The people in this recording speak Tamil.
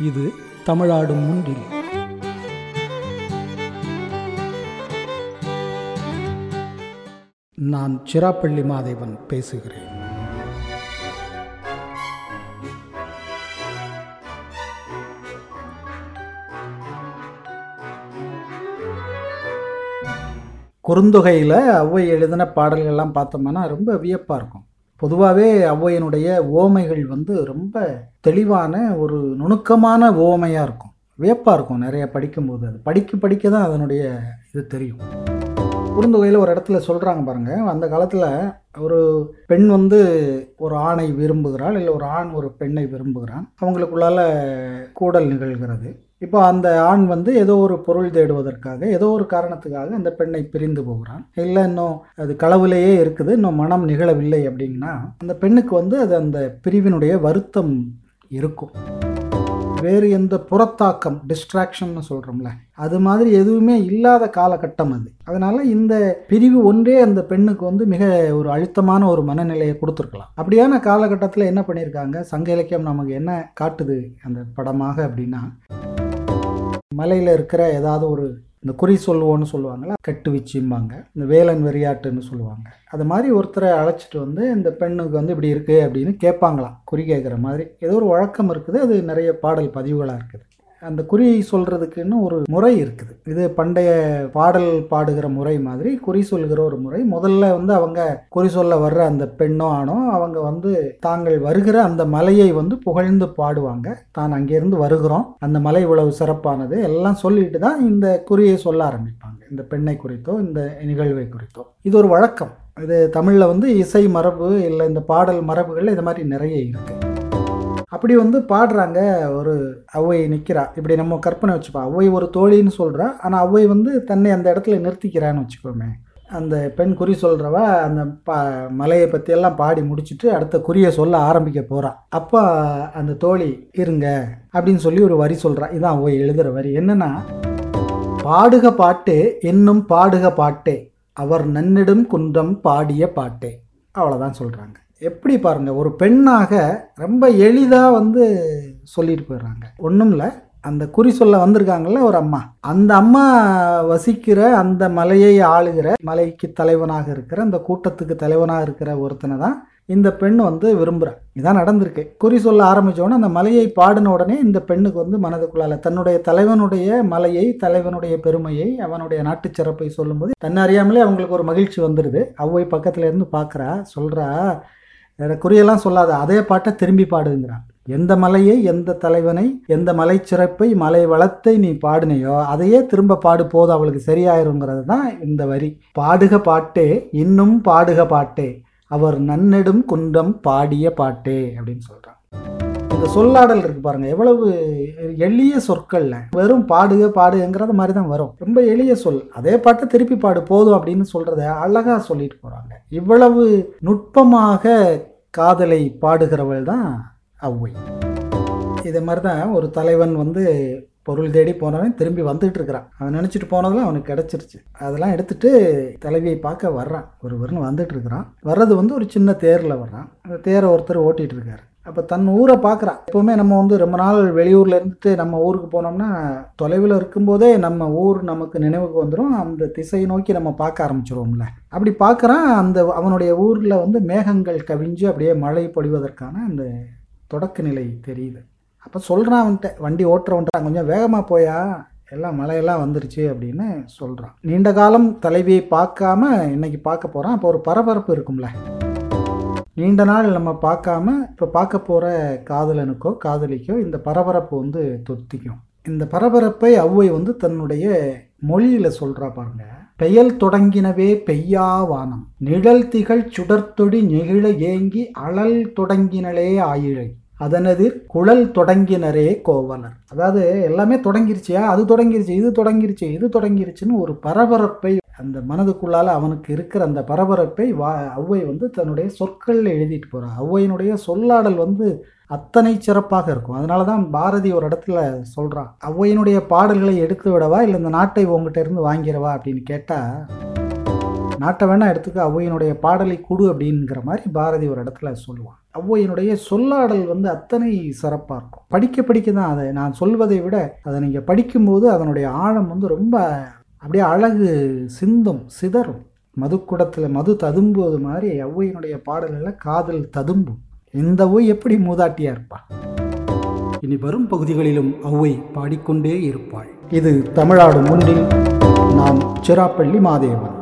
இது தமிழாடும் முன்றில். நான் சிராப்பள்ளி மாதேவன் பேசுகிறேன். குறுந்தொகையில் ஔவை எழுதின பாடல்கள்லாம் பார்த்தோம்னா ரொம்ப வியப்பாக இருக்கும். பொதுவாகவே ஔவையினுடைய ஓமைகள் வந்து ரொம்ப தெளிவான ஒரு நுணுக்கமான ஓமையாக இருக்கும். வியப்பாக இருக்கும். நிறைய படிக்கும்போது அது. படிக்க படிக்க தான் அதனுடைய இது தெரியும். குறுந்தொகையில் ஒரு இடத்துல சொல்கிறாங்க பாருங்கள் அந்த காலத்தில் ஒரு பெண் வந்து ஒரு ஆணை விரும்புகிறாள் இல்லை ஒரு ஆண் ஒரு பெண்ணை விரும்புகிறான். அவங்களுக்குள்ளால கூடல் நிகழ்கிறது. இப்போ அந்த ஆண் வந்து ஏதோ ஒரு பொருள் தேடுவதற்காக ஏதோ ஒரு காரணத்துக்காக அந்த பெண்ணை பிரிந்து போகிறான். இல்லை இன்னும் அது களவுலேயே இருக்குது இன்னும் மனம் நிகழவில்லை அப்படின்னா அந்த பெண்ணுக்கு வந்து அது அந்த பிரிவினுடைய வருத்தம் இருக்கும். வேறு எந்த புறத்தாக்கம் டிஸ்ட்ராக்ஷன்னு சொல்கிறோம்ல அது மாதிரி எதுவுமே இல்லாத காலகட்டம் அது. அதனால் இந்த பிரிவு ஒன்றே அந்த பெண்ணுக்கு வந்து மிக ஒரு அழுத்தமான ஒரு மனநிலையை கொடுத்துருக்கலாம். அப்படியான காலகட்டத்தில் என்ன பண்ணியிருக்காங்க? சங்க இலக்கியம் நமக்கு என்ன காட்டுது அந்த படமாக அப்படின்னா மலையில் இருக்கிற ஏதாவது ஒரு இந்த குறி சொல்லுவோன்னு சொல்லுவாங்களா கட்டு வச்சும்பாங்க. இந்த வேலன் வெறியாட்டுன்னு சொல்லுவாங்க. அது மாதிரி ஒருத்தரை அழைச்சிட்டு வந்து இந்த பெண்ணுக்கு வந்து இப்படி இருக்குது அப்படின்னு கேட்பாங்களாம் குறி கேட்குற மாதிரி. ஏதோ ஒரு வழக்கம் இருக்குது. அது நிறைய பாடல் பதிவுகளாக இருக்குது. அந்த குறி சொல்கிறதுக்குன்னு ஒரு முறை இருக்குது. இது பண்டைய பாடல் பாடுகிற முறை மாதிரி குறி சொல்கிற ஒரு முறை. முதல்ல வந்து அவங்க குறி சொல்ல வர்ற அந்த பெண்ணோ ஆணோ அவங்க வந்து தாங்கள் வருகிற அந்த மலையை வந்து புகழ்ந்து பாடுவாங்க. தான் அங்கேருந்து வருகிறோம். அந்த மலை இவ்வளவு சிறப்பானது. எல்லாம் சொல்லிட்டு தான் இந்த குறியை சொல்ல ஆரம்பிப்பாங்க. இந்த பெண்ணை குறித்தோ இந்த நிகழ்வை குறித்தோ. இது ஒரு வழக்கம். இது தமிழில் வந்து இசை மரபு இல்லை இந்த பாடல் மரபுகள் இது மாதிரி நிறைய இருக்குது அப்படி வந்து பாடுறாங்க ஒரு அவ்வை நிற்கிறா இப்படி நம்ம கற்பனை வச்சுப்பா அவ்வை ஒரு தோழின்னு சொல்கிறா ஆனால் அவ்வை வந்து தன்னை அந்த இடத்துல நிறுத்திக்கிறான்னு வச்சுக்கோமே. அந்த பெண் குறி சொல்கிறவ அந்த பா மலையை பற்றியெல்லாம் பாடி முடிச்சுட்டு அடுத்த குறியை சொல்ல ஆரம்பிக்க போகிறான் அப்போ அந்த தோழி இருங்க அப்படின்னு சொல்லி ஒரு வரி சொல்கிறான் இதான் அவ்வை எழுதுகிற வரி. என்னென்னா பாடுக பாட்டு என்னும் பாடுக பாட்டே அவர் நன்னிடும் குன்றம் பாடிய பாட்டே. அவ்வளோதான் சொல்கிறாங்க எப்படி பாருங்கள் ஒரு பெண்ணாக ரொம்ப எளிதாக வந்து சொல்லிட்டு போயிடுறாங்க. ஒன்றும் இல்லை அந்த குறி சொல்ல வந்திருக்காங்கல்ல ஒரு அம்மா. அந்த அம்மா வசிக்கிற அந்த மலையை ஆளுகிற மலைக்கு தலைவனாக இருக்கிற அந்த கூட்டத்துக்கு தலைவனாக இருக்கிற ஒருத்தனை தான் இந்த பெண் வந்து விரும்புகிறான் இதான் நடந்திருக்கு. குறி சொல்ல ஆரம்பித்தோடனே அந்த மலையை பாடின உடனே இந்த பெண்ணுக்கு வந்து மனதுக்குள்ளால தன்னுடைய தலைவனுடைய மலையை தலைவனுடைய பெருமையை அவனுடைய நாட்டு சிறப்பை சொல்லும்போது தன்னை அறியாமலே அவங்களுக்கு ஒரு மகிழ்ச்சி வந்துடுது அவ்வை பக்கத்தில் இருந்து பார்க்குறா சொல்கிறா குறியெல்லாம் சொல்லாத அதே பாட்டை திரும்பி பாடுங்கிறான். எந்த மலையை எந்த தலைவனை எந்த மலை சிறப்பை மலை வளத்தை நீ பாடினையோ அதையே திரும்ப பாடு போது அவளுக்கு சரியாயிருங்கிறது தான் இந்த வரி. பாடுக பாட்டே இன்னும் பாடுக பாட்டே அவர் நன்னெடும் குன்றம் பாடிய பாட்டே அப்படின்னு சொல்கிறான் இந்த சொல்லாடல் இருக்கு பாருங்க. எவ்வளவு எளிய சொற்கள்ல. வெறும் பாடுக பாடுங்கிறது மாதிரி தான் வரும். ரொம்ப எளிய சொல். அதே பாட்டை திருப்பி பாடு போதும் அப்படின்னு சொல்றத அழகா சொல்லிட்டு போறாங்க. இவ்வளவு நுட்பமாக காதலை பாடுகிறவள் தான் அவ்வை. இதே மாதிரி தான் ஒரு தலைவன் வந்து பொருள் தேடி போனவன் திரும்பி வந்துட்டு இருக்கிறான். அவன் நினச்சிட்டு போனதெல்லாம் அவனுக்கு கிடச்சிருச்சு. அதெல்லாம் எடுத்துட்டு தலைவியை பார்க்க வர்றான். ஒருவர்னு வந்துட்டு இருக்கிறான். வர்றது வந்து ஒரு சின்ன தேரில் வர்றான். அந்த தேரை ஒருத்தர் ஓட்டிகிட்டு இருக்காரு. அப்போ தன் ஊரை பார்க்குறான் எப்போவுமே நம்ம வந்து ரொம்ப நாள் வெளியூரில் இருந்துட்டு நம்ம ஊருக்கு போனோம்னா தொலைவில் இருக்கும்போதே நம்ம ஊர் நமக்கு நினைவுக்கு வந்துடும் அந்த திசையை நோக்கி நம்ம பார்க்க ஆரம்பிச்சிருவோம்ல. அப்படி பார்க்குறான் அந்த அவனுடைய ஊரில் வந்து மேகங்கள் கவிஞ்சு அப்படியே மழை பொழிவதற்கான அந்த தொடக்க நிலை தெரியுது. அப்போ சொல்கிறான் அவன்கிட்ட வண்டி ஓட்டுறவன்ட்டான் கொஞ்சம் வேகமாக போயா? எல்லாம் மழையெல்லாம் வந்துருச்சு அப்படின்னு சொல்கிறான் நீண்ட காலம் தலைவியை பார்க்காம இன்றைக்கி பார்க்க போகிறான் அப்போ ஒரு பரபரப்பு இருக்கும்ல. நீண்ட நாள் நம்ம பார்க்காம இப்போ பார்க்க போகிற காதலனுக்கோ காதலிக்கோ இந்த பரபரப்பு வந்து தொத்திக்கும். இந்த பரபரப்பை ஔவை வந்து தன்னுடைய மொழியில் சொல்கிறா பாருங்க. பெயல் தொடங்கினவே பெய்யா வானம் நிழல் திகழ் சுடர்த்தொடி நெகிழ ஏங்கி அழல் தொடங்கினலே ஆயிழை அதனது குழல் தொடங்கினரே கோவலர். அதாவது எல்லாமே தொடங்கிருச்சியா? அது தொடங்கிருச்சு இது தொடங்கிருச்சு இது தொடங்கிருச்சுன்னு ஒரு பரபரப்பை அந்த மனதுக்குள்ளால் அவனுக்கு இருக்கிற அந்த பரபரப்பை வா ஔவை வந்து தன்னுடைய சொற்களில் எழுதிட்டு போகிறான் ஔவையினுடைய சொல்லாடல் வந்து அத்தனை சிறப்பாக இருக்கும். அதனால தான் பாரதி ஒரு இடத்துல சொல்கிறான் ஔவையினுடைய பாடல்களை எடுத்து விடவா? இல்லை இந்த நாட்டை உங்ககிட்ட இருந்து வாங்கிடவா? அப்படின்னு கேட்டால் நாட்டை வேணால் எடுத்துக்க ஔவையினுடைய பாடலை கொடு அப்படிங்கிற மாதிரி பாரதி ஒரு இடத்துல சொல்லுவான் ஔவையினுடைய சொல்லாடல் வந்து அத்தனை சிறப்பாக இருக்கும். படிக்க படிக்க தான் அதை நான் சொல்வதை விட அதை நீங்கள் படிக்கும்போது அதனுடைய ஆழம் வந்து ரொம்ப அப்படியே அழகு சிந்தும் சிதறும். மதுக்குடத்தில் மது ததும்புவது மாதிரி ஔவையினுடைய பாடல்களில் காதல் ததும்பும். இந்த ஒய் எப்படி மூதாட்டியா இருப்பா? இனி வரும் பகுதிகளிலும் ஔவை பாடிக்கொண்டே இருப்பாள். இது தமிழ்நாடு முன்னில் நாம் சிராப்பள்ளி மாதேவன்.